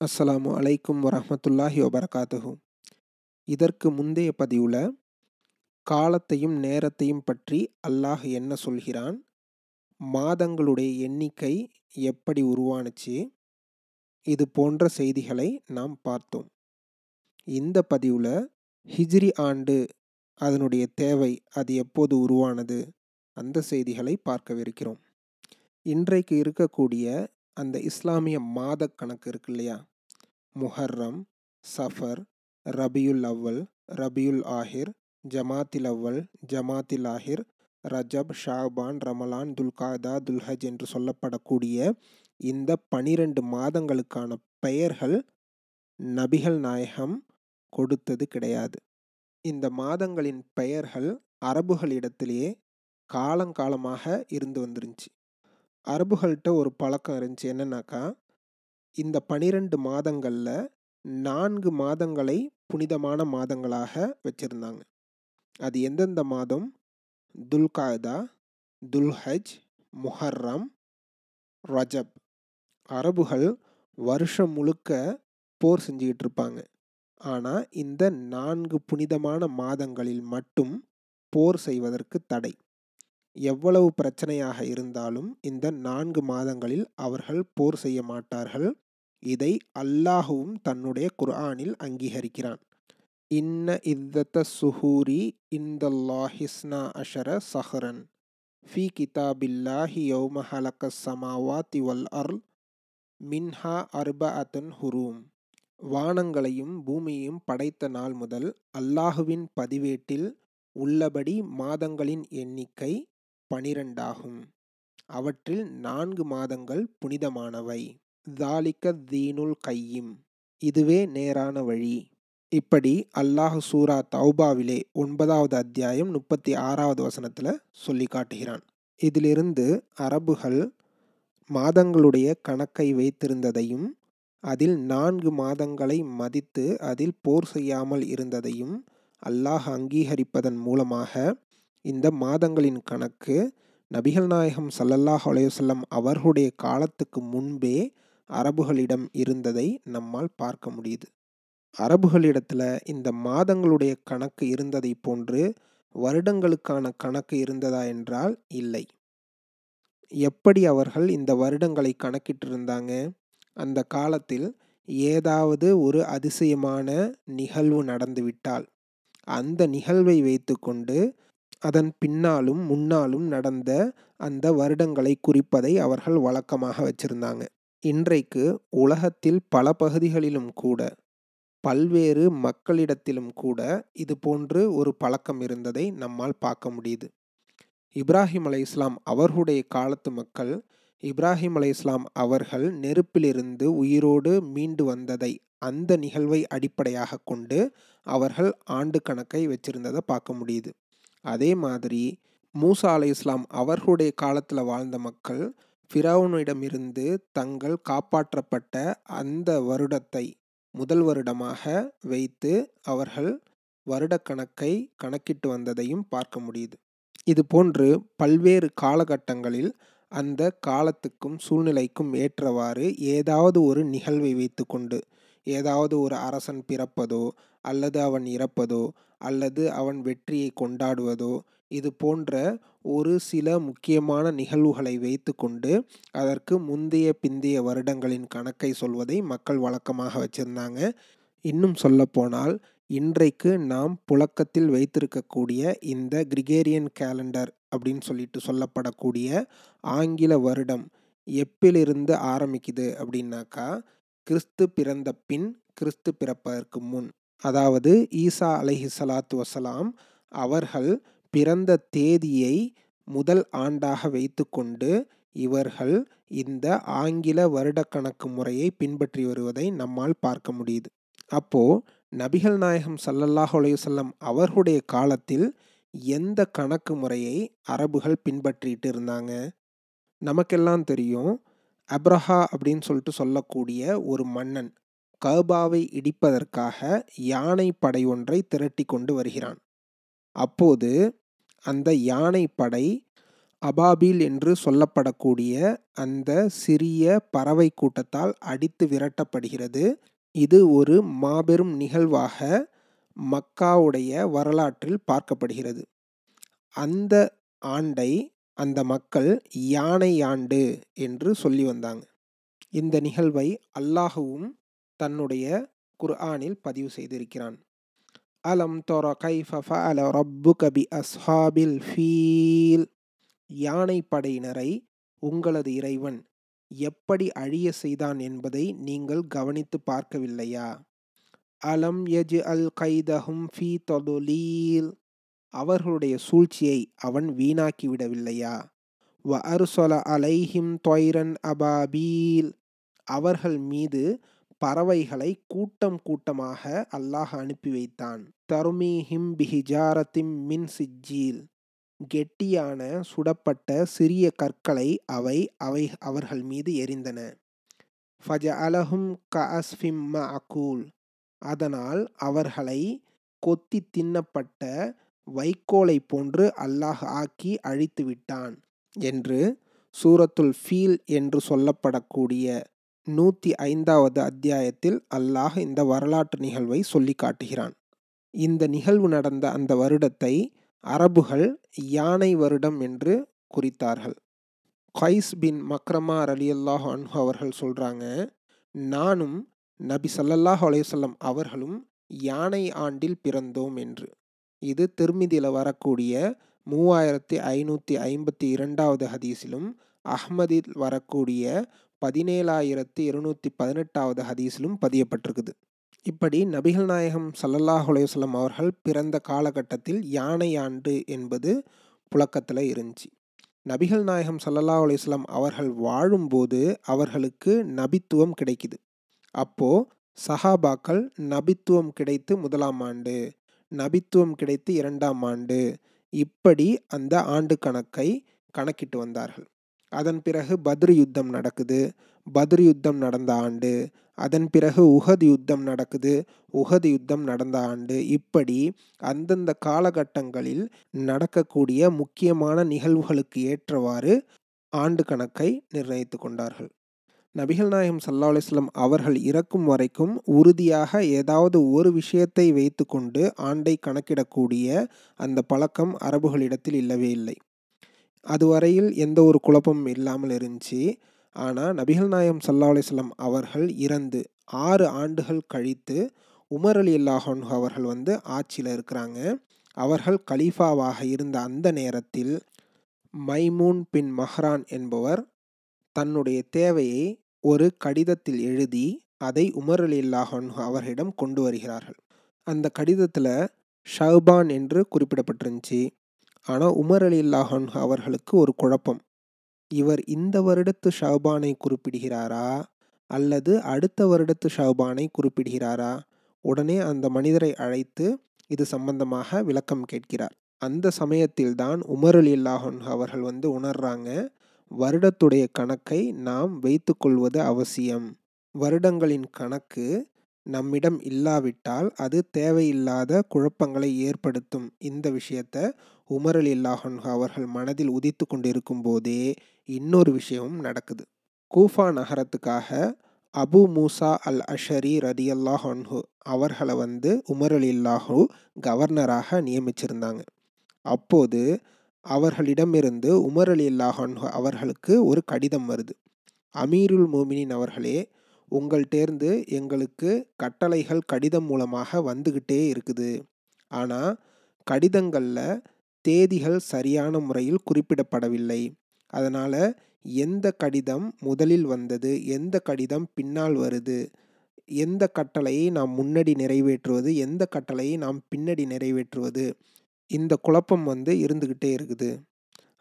அஸ்ஸலாமு அலைக்கும் வரஹ்மத்துல்லாஹி வபரகாத்துஹு. இதற்கு முந்தைய பதிவில் காலத்தையும் நேரத்தையும் பற்றி அல்லாஹ் என்ன சொல்கிறான்? மாதங்களுடைய எண்ணிக்கை எப்படி உருவானுச்சு? இது போன்ற செய்திகளை நாம் பார்த்தோம். இந்த பதிவில் ஹிஜ்ரி ஆண்டு அதனுடைய தேவை அது எப்போது உருவானது? அந்த செய்திகளை பார்க்கவிருக்கிறோம். இன்றைக்கு இருக்கக்கூடிய அந்த இஸ்லாமிய மாத கணக்கு இருக்கு இல்லையா? முஹர்ரம் சஃபர் ரபியுல் அவ்வல் ரபியுல் ஆஹிர் ஜமாத்தில் அவ்வல் ஜமாத்தில் ஆஹிர் ரஜப் ஷாபான் ரமலான் துல்காதா துல்ஹஜ் என்று சொல்லப்படக்கூடிய இந்த பனிரெண்டு மாதங்களுக்கான பெயர்கள் நபிகள் நாயகம் கொடுத்தது கிடையாது. இந்த மாதங்களின் பெயர்கள் அரபுகளிடத்திலேயே காலங்காலமாக இருந்து வந்துருந்துச்சு. அரபுகள்கிட்ட ஒரு பழக்கம் இருந்துச்சு. என்னன்னாக்கா இந்த பனிரெண்டு மாதங்களில் நான்கு மாதங்களை புனிதமான மாதங்களாக வச்சுருந்தாங்க. அது எந்தெந்த மாதம்? துல்காதா துல்ஹஜ் முஹர்ரம் ரஜப். அரபுகள் வருஷம் முழுக்க போர் செஞ்சுக்கிட்டு இருப்பாங்க. ஆனால் இந்த நான்கு புனிதமான மாதங்களில் மட்டும் போர் செய்வதற்கு தடை. எவ்வளவு பிரச்சனையாக இருந்தாலும் இந்த நான்கு மாதங்களில் அவர்கள் போர் செய்ய மாட்டார்கள். இதை அல்லாஹுவும் தன்னுடைய குர்ஆனில் அங்கீகரிக்கிறான். இன்ன இத்தத்த சுஹூரி இந்தல்லாஹிஸ்னா அஷர சஹரன் ஃபி கிதாபில்லாஹி யௌம ஹலக்க சமாவாத்தி வல் அர்ல் மின்ஹா அர்ப அத்தன் ஹுரூம். வானங்களையும் பூமியையும் படைத்த நாள் முதல் அல்லாஹுவின் பதிவேட்டில் உள்ளபடி மாதங்களின் எண்ணிக்கை பனிரெண்டாகும். அவற்றில் நான்கு மாதங்கள் புனிதமானவை. தாலிக்க தீனுல் கையும். இதுவே நேரான வழி. இப்படி அல்லாஹ் சூரா தௌபாவிலே ஒன்பதாவது அத்தியாயம் முப்பத்தி ஆறாவது வசனத்தில் சொல்லி காட்டுகிறான். இதிலிருந்து அரபுகள் மாதங்களுடைய கணக்கை வைத்திருந்ததையும் அதில் நான்கு மாதங்களை மதித்து அதில் போர் செய்யாமல் இருந்ததையும் அல்லாஹ் அங்கீகரிப்பதன் மூலமாக இந்த மாதங்களின் கணக்கு நபிகள் நாயகம் சல்லல்லாஹ் அலையுசல்லம் அவர்களுடைய காலத்துக்கு முன்பே அரபுகளிடம் இருந்ததை நம்மால் பார்க்க முடியுது. அரபுகளிடத்தில் இந்த மாதங்களுடைய கணக்கு இருந்ததை போன்று வருடங்களுக்கான கணக்கு இருந்ததா என்றால் இல்லை. எப்படி அவர்கள் இந்த வருடங்களை கணக்கிட்டிருந்தாங்க? அந்த காலத்தில் ஏதாவது ஒரு அதிசயமான நிகழ்வு நடந்துவிட்டால் அந்த நிகழ்வை வைத்துக்கொண்டு அதன் பின்னாலும் முன்னாலும் நடந்த அந்த வருடங்களை குறிப்பதை அவர்கள் வழக்கமாக வச்சிருந்தாங்க. இன்றைக்கு உலகத்தில் பல பகுதிகளிலும் கூட பல்வேறு மக்களிடத்திலும் கூட இது போன்று ஒரு பழக்கம் இருந்ததை நம்மால் பார்க்க முடியுது. இப்ராஹிம் அலை இஸ்லாம் அவர்களுடைய காலத்து மக்கள் இப்ராஹிம் அலை இஸ்லாம் அவர்கள் நெருப்பிலிருந்து உயிரோடு மீண்டு வந்ததை அந்த நிகழ்வை அடிப்படையாக கொண்டு அவர்கள் ஆண்டு கணக்கை வச்சிருந்ததை பார்க்க முடியுது. அதே மாதிரி மூசா அலை இஸ்லாம் அவர்களுடைய காலத்தில் வாழ்ந்த மக்கள் ஃபிரௌனிடமிருந்து தங்கள் காப்பாற்றப்பட்ட அந்த வருடத்தை முதல் வருடமாக வைத்து அவர்கள் வருடக்கணக்கை கணக்கிட்டு வந்ததையும் பார்க்க முடியுது. இது போன்று பல்வேறு காலகட்டங்களில் அந்த காலத்துக்கும் சூழ்நிலைக்கும் ஏற்றவாறு ஏதாவது ஒரு நிகழ்வை வைத்துக்கொண்டு ஏதாவது ஒரு அரசன் பிறப்பதோ அல்லது அவன் இறப்பதோ அல்லது அவன் வெற்றியை கொண்டாடுவதோ இது போன்ற ஒரு சில முக்கியமான நிகழ்வுகளை வைத்துக்கொண்டு அதற்கு முந்தைய பிந்தைய வருடங்களின் கணக்கை சொல்வதை மக்கள் வழக்கமாக வச்சிருந்தாங்க. இன்னும் சொல்லப்போனால் இன்றைக்கு நாம் புழக்கத்தில் வைத்திருக்கக்கூடிய இந்த கிரிகேரியன் கேலண்டர் அப்படின்னு சொல்லிட்டு சொல்லப்படக்கூடிய ஆங்கில வருடம் எப்பிலிருந்து ஆரம்பிக்குது அப்படின்னாக்கா கிறிஸ்து பிறந்த பின் கிறிஸ்து பிறப்பதற்கு முன். அதாவது ஈசா அலஹி சலாத்து வசலாம் அவர்கள் பிறந்த தேதியை முதல் ஆண்டாக வைத்துக்கொண்டு இவர்கள் இந்த ஆங்கில வருடக்கணக்கு முறையை பின்பற்றி வருவதை நம்மால் பார்க்க முடியுது. அப்போ நபிகள் நாயகம் சல்லல்லாஹ் அலையுசல்லம் அவர்களுடைய காலத்தில் எந்த கணக்கு முறையை அரபுகள் பின்பற்றிட்டு இருந்தாங்க? நமக்கெல்லாம் தெரியும் அப்ரஹா அப்படின்னு சொல்லிட்டு சொல்லக்கூடிய ஒரு மன்னன் கபாவை இடிப்பதற்காக யானை படை ஒன்றை திரட்டி கொண்டு வருகிறான். அப்போது அந்த யானை படை அபாபில் என்று சொல்லப்படக்கூடிய அந்த சிறிய பறவை கூட்டத்தால் அடித்து விரட்டப்படுகிறது. இது ஒரு மாபெரும் நிகழ்வாக மக்காவுடைய வரலாற்றில் பார்க்கப்படுகிறது. அந்த ஆண்டை அந்த மக்கள் யானை ஆண்டு என்று சொல்லி வந்தாங்க. இந்த நிகழ்வை அல்லாஹுவும் தன்னுடைய குர்ஆனில் பதிவு செய்திருக்கிறான். அலம் தொர கைஃப ஃபஅல ரப்புக கபி அஸ்ஹாபில் ஃபீல். யானை படையினரை உங்களது இறைவன் எப்படி அழிய செய்தான் என்பதை நீங்கள் கவனித்து பார்க்கவில்லையா? அலம் யஜ் அல் கைதஹும் ஃபி தொதுலீல். அவர்களுடைய சூழ்ச்சியை அவன் வீணாக்கிவிடவில்லையா வ அருசொல அலைஹிம் தொய்ரன் அபாபீல். அவர்கள் மீது பறவைகளை கூட்டம் கூட்டமாக அல்லாஹ் அனுப்பி வைத்தான். தருமீஹிம் பிஹிஜாரத்திம் மின் சிஜ்ஜீல் கெட்டியான சுடப்பட்ட சிறிய கற்களை அவை அவை அவர்கள் மீது எரிந்தன. ஃபஜ அலஹும் கஅஸ்ஃபிம் அகூல் அதனால் அவர்களை கொத்தி தின்னப்பட்ட வைக்கோலை போன்று அல்லாஹ் ஆக்கி அழித்து விட்டான் என்று சூரத்துல் ஃபீல் என்று சொல்லப்படக்கூடிய நூற்றி ஐந்தாவது அத்தியாயத்தில் அல்லாஹ் இந்த வரலாற்று நிகழ்வை சொல்லி காட்டுகிறான். இந்த நிகழ்வு நடந்த அந்த வருடத்தை அரபுகள் யானை வருடம் என்று குறித்தார்கள். கைஸ் பின் மக்ரமா அலியல்லாஹ் அன்ஹு அவர்கள் சொல்கிறாங்க நானும் நபி சல்லல்லாஹ் அலையுசல்லம் அவர்களும் யானை ஆண்டில் பிறந்தோம் என்று. இது திருமிதியில் வரக்கூடிய மூவாயிரத்தி ஐநூற்றி ஐம்பத்தி இரண்டாவது ஹதீஸிலும் அஹ்மதில் வரக்கூடிய பதினேழாயிரத்தி இருநூற்றி பதினெட்டாவது ஹதீஸிலும் பதியப்பட்டிருக்குது. இப்படி நபிகள் நாயகம் சல்லல்லாஹ் அலையுஸ்லம் அவர்கள் பிறந்த காலகட்டத்தில் யானை ஆண்டு என்பது புழக்கத்தில் இருந்துச்சு. நபிகள் நாயகம் சல்லல்லாஹ் அலையுஸ்லாம் அவர்கள் வாழும்போது அவர்களுக்கு நபித்துவம் கிடைக்குது. அப்போது சஹாபாக்கள் நபித்துவம் கிடைத்து முதலாம் ஆண்டு நபித்துவம் கிடைத்து இரண்டாம் ஆண்டு இப்படி அந்த ஆண்டு கணக்கை கணக்கிட்டு வந்தார்கள். அதன் பிறகு பத்ரு யுத்தம் நடக்குது. பத்ரு யுத்தம் நடந்த ஆண்டு அதன் பிறகு உஹது யுத்தம் நடக்குது. உஹது யுத்தம் நடந்த ஆண்டு இப்படி அந்தந்த காலகட்டங்களில் நடக்கக்கூடிய முக்கியமான நிகழ்வுகளுக்கு ஏற்றவாறு ஆண்டு கணக்கை நிர்ணயித்து கொண்டார்கள். நபிகள் நாயகம் சல்லா அலிஸ்லம் அவர்கள் இறக்கும் வரைக்கும் உறுதியாக ஏதாவது ஒரு விஷயத்தை வைத்துக்கொண்டு ஆண்டை கணக்கிடக்கூடிய அந்த பழக்கம் அரபுகளிடத்தில் இல்லவே இல்லை. அதுவரையில் எந்த ஒரு குழப்பமும் இல்லாமல் இருந்துச்சு. ஆனால் நபிகள் நாயம் சல்லா அலிஸ்லாம் அவர்கள் இறந்து ஆறு ஆண்டுகள் கழித்து உமர் அலி அல்லாஹன் அவர்கள் வந்து ஆட்சியில் இருக்கிறாங்க. அவர்கள் கலீஃபாவாக இருந்த அந்த நேரத்தில் மைமூன் பின் மஹ்ரான் என்பவர் தன்னுடைய தேவையை ஒரு கடிதத்தில் எழுதி அதை உமர் அலி அல்லாஹன் அவர்களிடம் கொண்டு வருகிறார்கள். அந்த கடிதத்தில் ஷவ்பான் என்று குறிப்பிடப்பட்டிருந்துச்சு. ஆனால் உமர் அலி இல்லாஹன் அவர்களுக்கு ஒரு குழப்பம். இவர் இந்த வருடத்து ஷவ்பானை குறிப்பிடுகிறாரா? அல்லது அடுத்த வருடத்து ஷவ்பானை குறிப்பிடுகிறாரா? உடனே அந்த மனிதரை அழைத்து இது சம்பந்தமாக விளக்கம் கேட்கிறார். அந்த சமயத்தில்தான் உமர் அலி இல்லாஹன் அவர்கள் வந்து உணர்றாங்க வருடத்துடைய கணக்கை நாம் வைத்துக்கொள்வது அவசியம். வருடங்களின் கணக்கு நம்மிடம் இல்லாவிட்டால் அது தேவையில்லாத குழப்பங்களை ஏற்படுத்தும். இந்த விஷயத்த உமர் அலி அல்லாஹன் அவர்கள் மனதில் உதித்து கொண்டிருக்கும் போதே இன்னொரு விஷயமும் நடக்குது. கூஃபா நகரத்துக்காக அபு மூசா அல் அஷரி ரதி அல்லாஹன்ஹு அவர்களை வந்து உமர் அலி அல்லாஹு கவர்னராக நியமிச்சிருந்தாங்க. அப்போது அவர்களிடமிருந்து உமர் அலி அல்லாஹன்ஹு அவர்களுக்கு ஒரு கடிதம் வருது. அமீருல் மோமினின் அவர்களே உங்கள்டேர்ந்து எங்களுக்கு கட்டளைகள் கடிதம் மூலமாக வந்துக்கிட்டே இருக்குது. ஆனால் கடிதங்களில் தேதிகள் சரியான முறையில் குறிப்பிடப்படவில்லை. அதனால் எந்த கடிதம் முதலில் வந்தது எந்த கடிதம் பின்னால் வருது எந்த கட்டளையை நாம் முன்னாடி நிறைவேற்றுவது எந்த கட்டளையை நாம் பின்னாடி நிறைவேற்றுவது இந்த குழப்பம் வந்து இருந்துக்கிட்டே இருக்குது.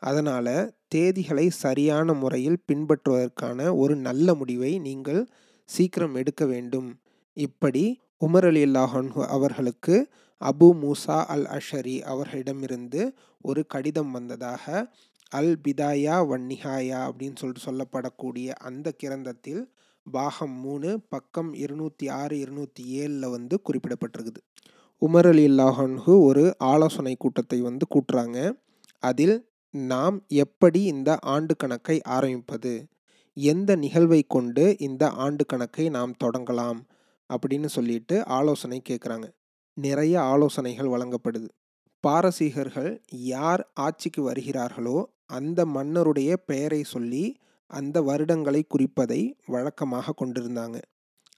அதனால் தேதிகளை சரியான முறையில் பின்பற்றுவதற்கான ஒரு நல்ல முடிவை நீங்கள் சீக்கிரம் எடுக்க வேண்டும். இப்படி உமர் அலி அல்லாஹன் அவர்களுக்கு அபு மூசா அல் அஷரி அவர்களிடமிருந்து ஒரு கடிதம் வந்ததாக அல் பிதாயா வன்னிஹாயா அப்படின்னு சொல்லிட்டு சொல்லப்படக்கூடிய அந்த கிரந்தத்தில் பாகம் மூணு பக்கம் இருநூற்றி ஆறு இருநூற்றி ஏழில் வந்து குறிப்பிடப்பட்டிருக்குது. உமர் அலி அல்லாஹன்ஹு ஒரு ஆலோசனை கூட்டத்தை வந்து கூட்டுறாங்க. அதில் நாம் எப்படி இந்த ஆண்டு கணக்கை ஆரம்பிப்பது? எந்த நிகழ்வை கொண்டு இந்த ஆண்டு கணக்கை நாம் தொடங்கலாம்? அப்படின்னு சொல்லிட்டு ஆலோசனை கேட்குறாங்க நிறைய ஆலோசனைகள் வழங்கப்படுது. பாரசீகர்கள் யார் ஆட்சிக்கு வருகிறார்களோ அந்த மன்னருடைய பெயரை சொல்லி அந்த வருடங்களை குறிப்பதை வழக்கமாக கொண்டிருந்தாங்க.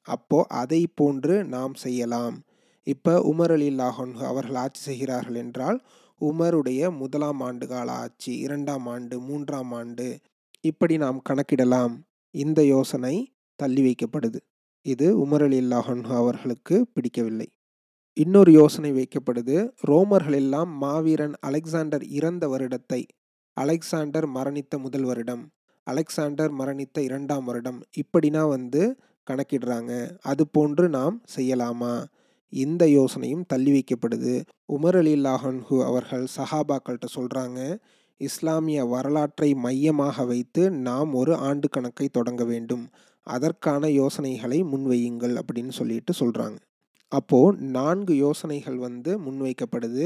அப்போ அதை போன்று நாம் செய்யலாம். இப்போ உமர் அலி லாஹன் அவர்கள் ஆட்சி செய்கிறார்கள் என்றால் உமருடைய முதலாம் ஆண்டு கால ஆட்சி இரண்டாம் ஆண்டு மூன்றாம் ஆண்டு இப்படி நாம் கணக்கிடலாம். இந்த யோசனை தள்ளி வைக்கப்படுது. இது உமர் அலி லாஹன் அவர்களுக்கு பிடிக்கவில்லை. இன்னொரு யோசனை வைக்கப்படுது. ரோமர்கள் எல்லாம் மாவீரன் அலெக்சாண்டர் இறந்த வருடத்தை அலெக்சாண்டர் மரணித்த முதல் வருடம் அலெக்சாண்டர் மரணித்த இரண்டாம் வருடம் இப்படினா வந்து கணக்கிடுறாங்க. அது போன்று நாம் செய்யலாமா? இந்த யோசனையும் தள்ளி வைக்கப்படுது. உமர் அலி லாஹன்ஹு அவர்கள் சஹாபாக்கள்கிட்ட சொல்கிறாங்க இஸ்லாமிய வரலாற்றை மையமாக வைத்து நாம் ஒரு ஆண்டு கணக்கை தொடங்க வேண்டும். அதற்கான யோசனைகளை முன்வையுங்கள் அப்படின்னு சொல்லிட்டு சொல்கிறாங்க அப்போது நான்கு யோசனைகள் வந்து முன்வைக்கப்படுது.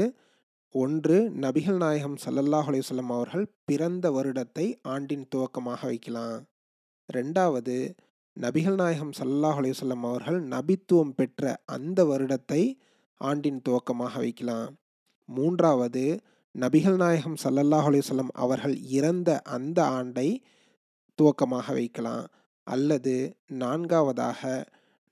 ஒன்று நபிகள் நாயகம் சல்லல்லாஹ் அலையுசல்லம் அவர்கள் பிறந்த வருடத்தை ஆண்டின் துவக்கமாக வைக்கலாம். ரெண்டாவது நபிகள் நாயகம் சல்லாஹ் அலையுசல்லம் அவர்கள் நபித்துவம் பெற்ற அந்த வருடத்தை ஆண்டின் துவக்கமாக வைக்கலாம். மூன்றாவது நபிகள் நாயகம் சல்லல்லாஹ் அலையுசல்லம் அவர்கள் இறந்த அந்த ஆண்டை துவக்கமாக வைக்கலாம். அல்லது நான்காவதாக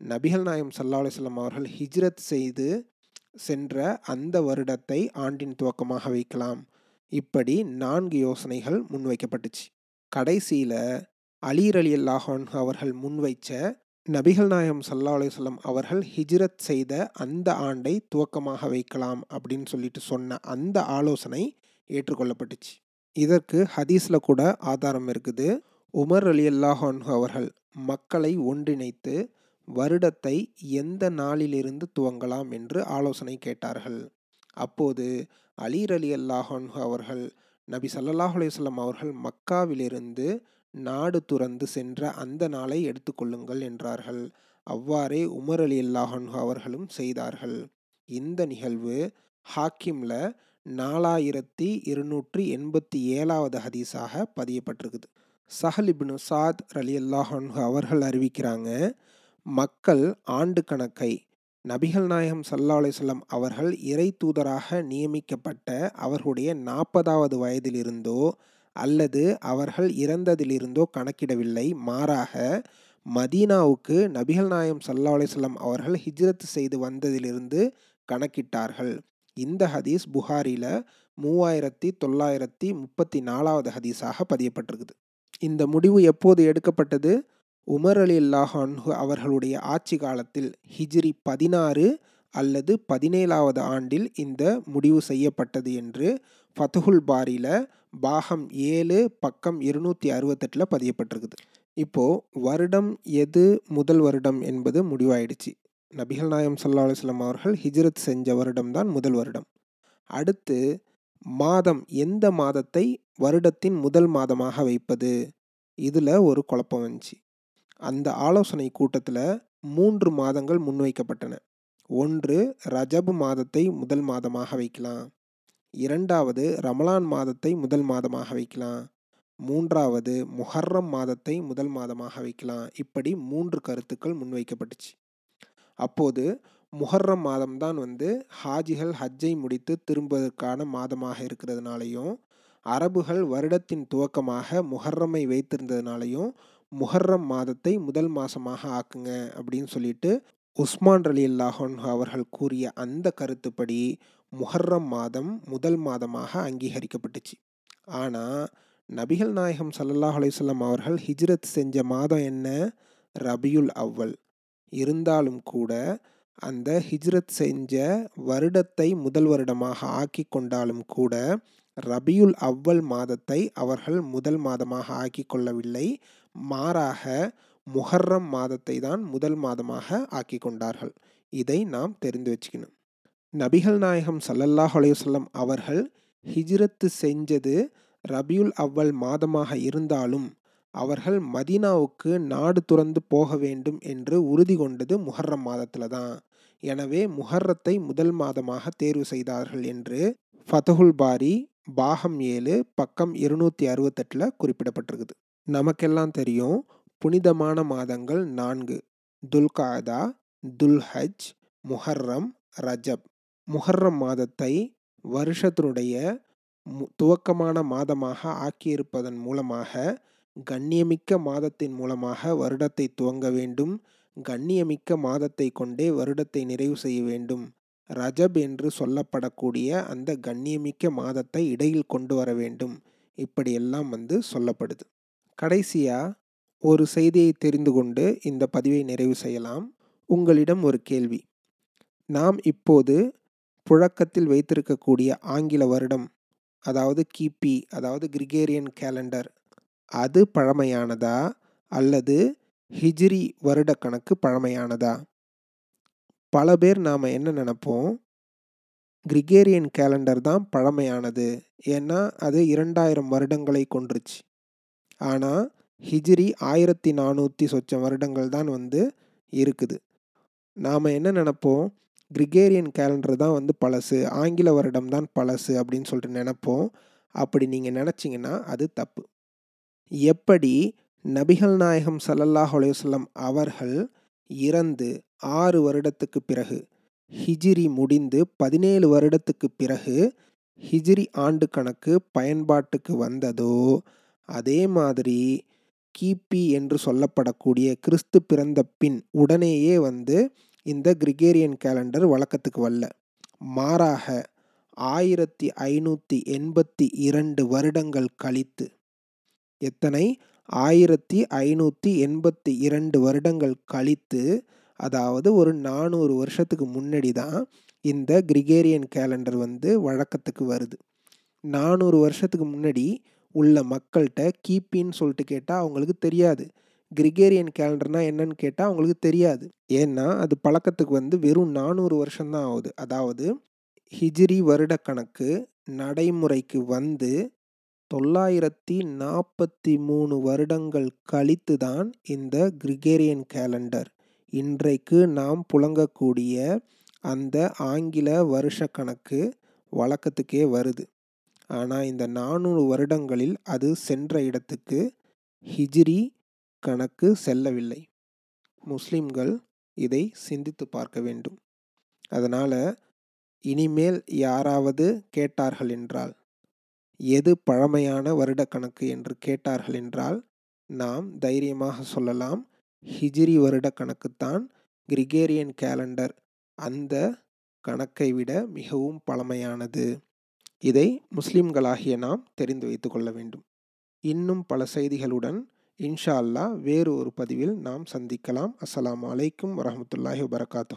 நபிகள் நாயம் சல்லா அலுவலம் அவர்கள் ஹிஜ்ரத் செய்து சென்ற அந்த வருடத்தை ஆண்டின் துவக்கமாக வைக்கலாம். இப்படி நான்கு யோசனைகள் முன்வைக்கப்பட்டுச்சு. கடைசியில் அலீர் அலி அல்லாஹான் அவர்கள் முன்வைச்ச நபிகள் நாயம் சல்லா அலுவலம் அவர்கள் ஹிஜ்ரத் செய்த அந்த ஆண்டை துவக்கமாக வைக்கலாம் அப்படின்னு சொல்லிட்டு சொன்ன அந்த ஆலோசனை ஏற்றுக்கொள்ளப்பட்டுச்சு. இதற்கு ஹதீஸில் கூட ஆதாரம் இருக்குது. உமர் அலி அல்லாஹான் அவர்கள் மக்களை ஒன்றிணைத்து வருடத்தை எந்த நாளிலிருந்து துவங்கலாம் என்று ஆலோசனை கேட்டார்கள். அப்போது அலீர் அலி அல்லாஹான் அவர்கள் நபி சல்லாஹ் அலையம் அவர்கள் மக்காவிலிருந்து நாடு துறந்து சென்ற அந்த நாளை எடுத்துக்கொள்ளுங்கள் என்றார்கள். அவ்வாறே உமர் அலி அல்லாஹன் அவர்களும் செய்தார்கள். இந்த நிகழ்வு ஹாக்கிம்ல நாலாயிரத்தி இருநூற்றி எண்பத்தி ஏழாவது ஹதீஸாக பதியப்பட்டிருக்குது. சஹல் இப்னு சாத் அலி அல்லாஹன் அவர்கள் அறிவிக்கிறாங்க மக்கள் ஆண்டு கணக்கை நபிகள் நாயகம் சல்லா அலிசல்லாம் அவர்கள் இறை தூதராக நியமிக்கப்பட்ட அவர்களுடைய நாற்பதாவது வயதிலிருந்தோ அல்லது அவர்கள் இறந்ததிலிருந்தோ கணக்கிடவில்லை. மாறாக மதீனாவுக்கு நபிகள் நாயம் சல்லா அலிஸ்லாம் அவர்கள் ஹிஜ்ரத் செய்து வந்ததிலிருந்து கணக்கிட்டார்கள். இந்த ஹதீஸ் புகாரில மூவாயிரத்தி தொள்ளாயிரத்தி முப்பத்தி நாலாவது ஹதீஸாக பதியப்பட்டிருக்குது. இந்த முடிவு எப்போது எடுக்கப்பட்டது? உமர் அலி அல்லாஹான்ஹு அவர்களுடைய ஆட்சி காலத்தில் ஹிஜ்ரி பதினாறு அல்லது பதினேழாவது ஆண்டில் இந்த முடிவு செய்யப்பட்டது என்று ஃபத்துஹுல் பாரியில் பாகம் ஏழு பக்கம் இருநூற்றி அறுபத்தெட்டில் பதியப்பட்டிருக்குது. இப்போது வருடம் எது முதல் வருடம் என்பது முடிவாயிடுச்சு. நபிகள் நாயம் சல்லா அலுவலம் அவர்கள் ஹிஜ்ரத் செஞ்ச வருடம் தான் முதல் வருடம். அடுத்து மாதம் எந்த மாதத்தை வருடத்தின் முதல் மாதமாக வைப்பது? இதில் ஒரு குழப்பம் வந்துச்சு. அந்த ஆலோசனை கூட்டத்தில் மூன்று மாதங்கள் முன்வைக்கப்பட்டன. ஒன்று ரஜபு மாதத்தை முதல் மாதமாக வைக்கலாம். இரண்டாவது ரமலான் மாதத்தை முதல் மாதமாக வைக்கலாம். மூன்றாவது முஹர்ரம் மாதத்தை முதல் மாதமாக வைக்கலாம். இப்படி மூன்று கருத்துக்கள் முன்வைக்கப்பட்டுச்சு. அப்போது முஹர்ரம் மாதம்தான் வந்து ஹாஜிகள் ஹஜ்ஜை முடித்து திரும்புவதற்கான மாதமாக இருக்கிறதுனாலையும் அரபுகள் வருடத்தின் துவக்கமாக முஹர்ரமை வைத்திருந்ததுனாலையும் முஹர்ரம் மாதத்தை முதல் மாதமாக ஆக்குங்க அப்படின்னு சொல்லிட்டு உஸ்மான் அலி அல்லாஹன் அவர்கள் கூறிய அந்த கருத்துப்படி முஹர்ரம் மாதம் முதல் மாதமாக அங்கீகரிக்கப்பட்டுச்சு. ஆனால் நபிகள் நாயகம் சல்லாஹ் அலையம் அவர்கள் ஹிஜ்ரத் செஞ்ச மாதம் என்ன? ரபியுல் அவ்வல். இருந்தாலும் கூட அந்த ஹிஜ்ரத் செஞ்ச வருடத்தை முதல் வருடமாக ஆக்கி கொண்டாலும் கூட ரபியுல் அவ்வல் மாதத்தை அவர்கள் முதல் மாதமாக ஆக்கி கொள்ளவில்லை. மாறாக முஹர்ரம் மாதத்தை தான் முதல் மாதமாக ஆக்கி கொண்டார்கள். இதை நாம் தெரிந்து வச்சுக்கணும். நபிகள் நாயகம் சல்லல்லாஹ் அலையுசல்லம் அவர்கள் ஹிஜ்ரத்து செஞ்சது ரபியுல் அவ்வல் மாதமாக இருந்தாலும் அவர்கள் மதீனாவுக்கு நாடு துறந்து போக வேண்டும் என்று உறுதி கொண்டது முஹர்ரம் மாதத்தில் தான். எனவே முஹர்ரத்தை முதல் மாதமாக தேர்வு செய்தார்கள் என்று ஃபதஹுல் பாரி பாகம் ஏழு பக்கம் இருநூற்றி அறுபத்தெட்டில் குறிப்பிடப்பட்டிருக்குது. நமக்கெல்லாம் தெரியும். புனிதமான மாதங்கள் நான்கு. துல்காதா துல்ஹஜ் முஹர்ரம் ரஜப். முஹர்ரம் மாதத்தை வருஷத்தினுடைய மு- துவக்கமான மாதமாக ஆக்கியிருப்பதன் மூலமாக கண்ணியமிக்க மாதத்தின் மூலமாக வருடத்தை துவங்க வேண்டும். கண்ணியமிக்க மாதத்தை கொண்டே வருடத்தை நிறைவு செய்ய வேண்டும். ரஜப் என்று சொல்லப்படக்கூடிய அந்த கண்ணியமிக்க மாதத்தை இடையில் கொண்டு வர வேண்டும். இப்படியெல்லாம் வந்து சொல்லப்படுது. கடைசியா ஒரு செய்தியை தெரிந்து கொண்டு இந்த பதிவை நிறைவு செய்யலாம். உங்களிடம் ஒரு கேள்வி. நாம் இப்போது புழக்கத்தில் வைத்திருக்கக்கூடிய ஆங்கில வருடம் அதாவது கிபி அதாவது கிரிகேரியன் கேலண்டர் அது பழமையானதா? அல்லது ஹிஜ்ரி வருட கணக்கு பழமையானதா? பல பேர் நாம் என்ன நினப்போம்? கிரிகேரியன் கேலண்டர் தான் பழமையானது. ஏன்னா அது இரண்டாயிரம் வருடங்களை கொன்றுச்சு. ஆனால் ஹிஜ்ரி ஆயிரத்தி நானூற்றி சொச்சம் வருடங்கள் தான் வந்து இருக்குது. நாம் என்ன நினப்போம்? கிரிகேரியன் கேலண்டர் தான் வந்து பழசு ஆங்கில வருடம் தான் பழசு அப்படின்னு சொல்லிட்டு நினப்போம். அப்படி நீங்கள் நினச்சிங்கன்னா அது தப்பு. எப்படி நபிகள் நாயகம் சல்லல்லாஹ் அலைஹி அவர்கள் இறந்து ஆறு வருடத்துக்கு பிறகு ஹிஜ்ரி முடிந்து பதினேழு வருடத்துக்கு பிறகு ஹிஜ்ரி ஆண்டு கணக்கு பயன்பாட்டுக்கு வந்ததோ அதே மாதிரி கிபி என்று சொல்லப்படக்கூடிய கிறிஸ்து பிறந்த பின் உடனேயே வந்து இந்த கிரிகேரியன் கேலண்டர் வழக்கத்துக்கு வரல. மாறாக ஆயிரத்தி ஐநூற்றி எண்பத்தி இரண்டு வருடங்கள் கழித்து. எத்தனை? ஆயிரத்தி ஐநூற்றி எண்பத்தி இரண்டு வருடங்கள் கழித்து அதாவது ஒரு நானூறு வருஷத்துக்கு முன்னாடி தான் இந்த கிரிகேரியன் கேலண்டர் வந்து வழக்கத்துக்கு வருது. நானூறு வருஷத்துக்கு முன்னாடி உள்ள மக்கள்கிட்ட கிபின்னு சொல்லிட்டு கேட்டால் அவங்களுக்கு தெரியாது. கிரிகேரியன் கேலண்டர்னா என்னன்னு கேட்டால் அவங்களுக்கு தெரியாது. ஏன்னா அது பழக்கத்துக்கு வந்து வெறும் நானூறு வருஷம்தான் ஆகுது. அதாவது ஹிஜ்ரி வருட கணக்கு நடைமுறைக்கு வந்து தொள்ளாயிரத்தி நாற்பத்தி மூணு வருடங்கள் கழித்து தான் இந்த கிரிகேரியன் கேலண்டர். இன்றைக்கு நாம் புழங்கக்கூடிய அந்த ஆங்கில வருஷ கணக்கு வழக்கத்துக்கே வருது. ஆனால் இந்த நானூறு வருடங்களில் அது சென்ற இடத்துக்கு ஹிஜ்ரி கணக்கு செல்லவில்லை. முஸ்லிம்கள் இதை சிந்தித்து பார்க்க வேண்டும். அதனால் இனிமேல் யாராவது கேட்டார்கள் என்றால் எது பழமையான வருட கணக்கு என்று கேட்டார்கள் என்றால் நாம் தைரியமாக சொல்லலாம் ஹிஜ்ரி வருடக்கணக்குத்தான் கிரிகேரியன் கேலண்டர் அந்த கணக்கை விட மிகவும் பழமையானது. இதை முஸ்லிம்களாகிய நாம் தெரிந்து வைத்து கொள்ள வேண்டும். இன்னும் பல செய்திகளுடன் இன்ஷா அல்லாஹ் வேறு ஒரு பதிவில் நாம் சந்திக்கலாம். அஸ்லாம் அலைக்கும் வரமத்துல்லாஹி வபரகாத்து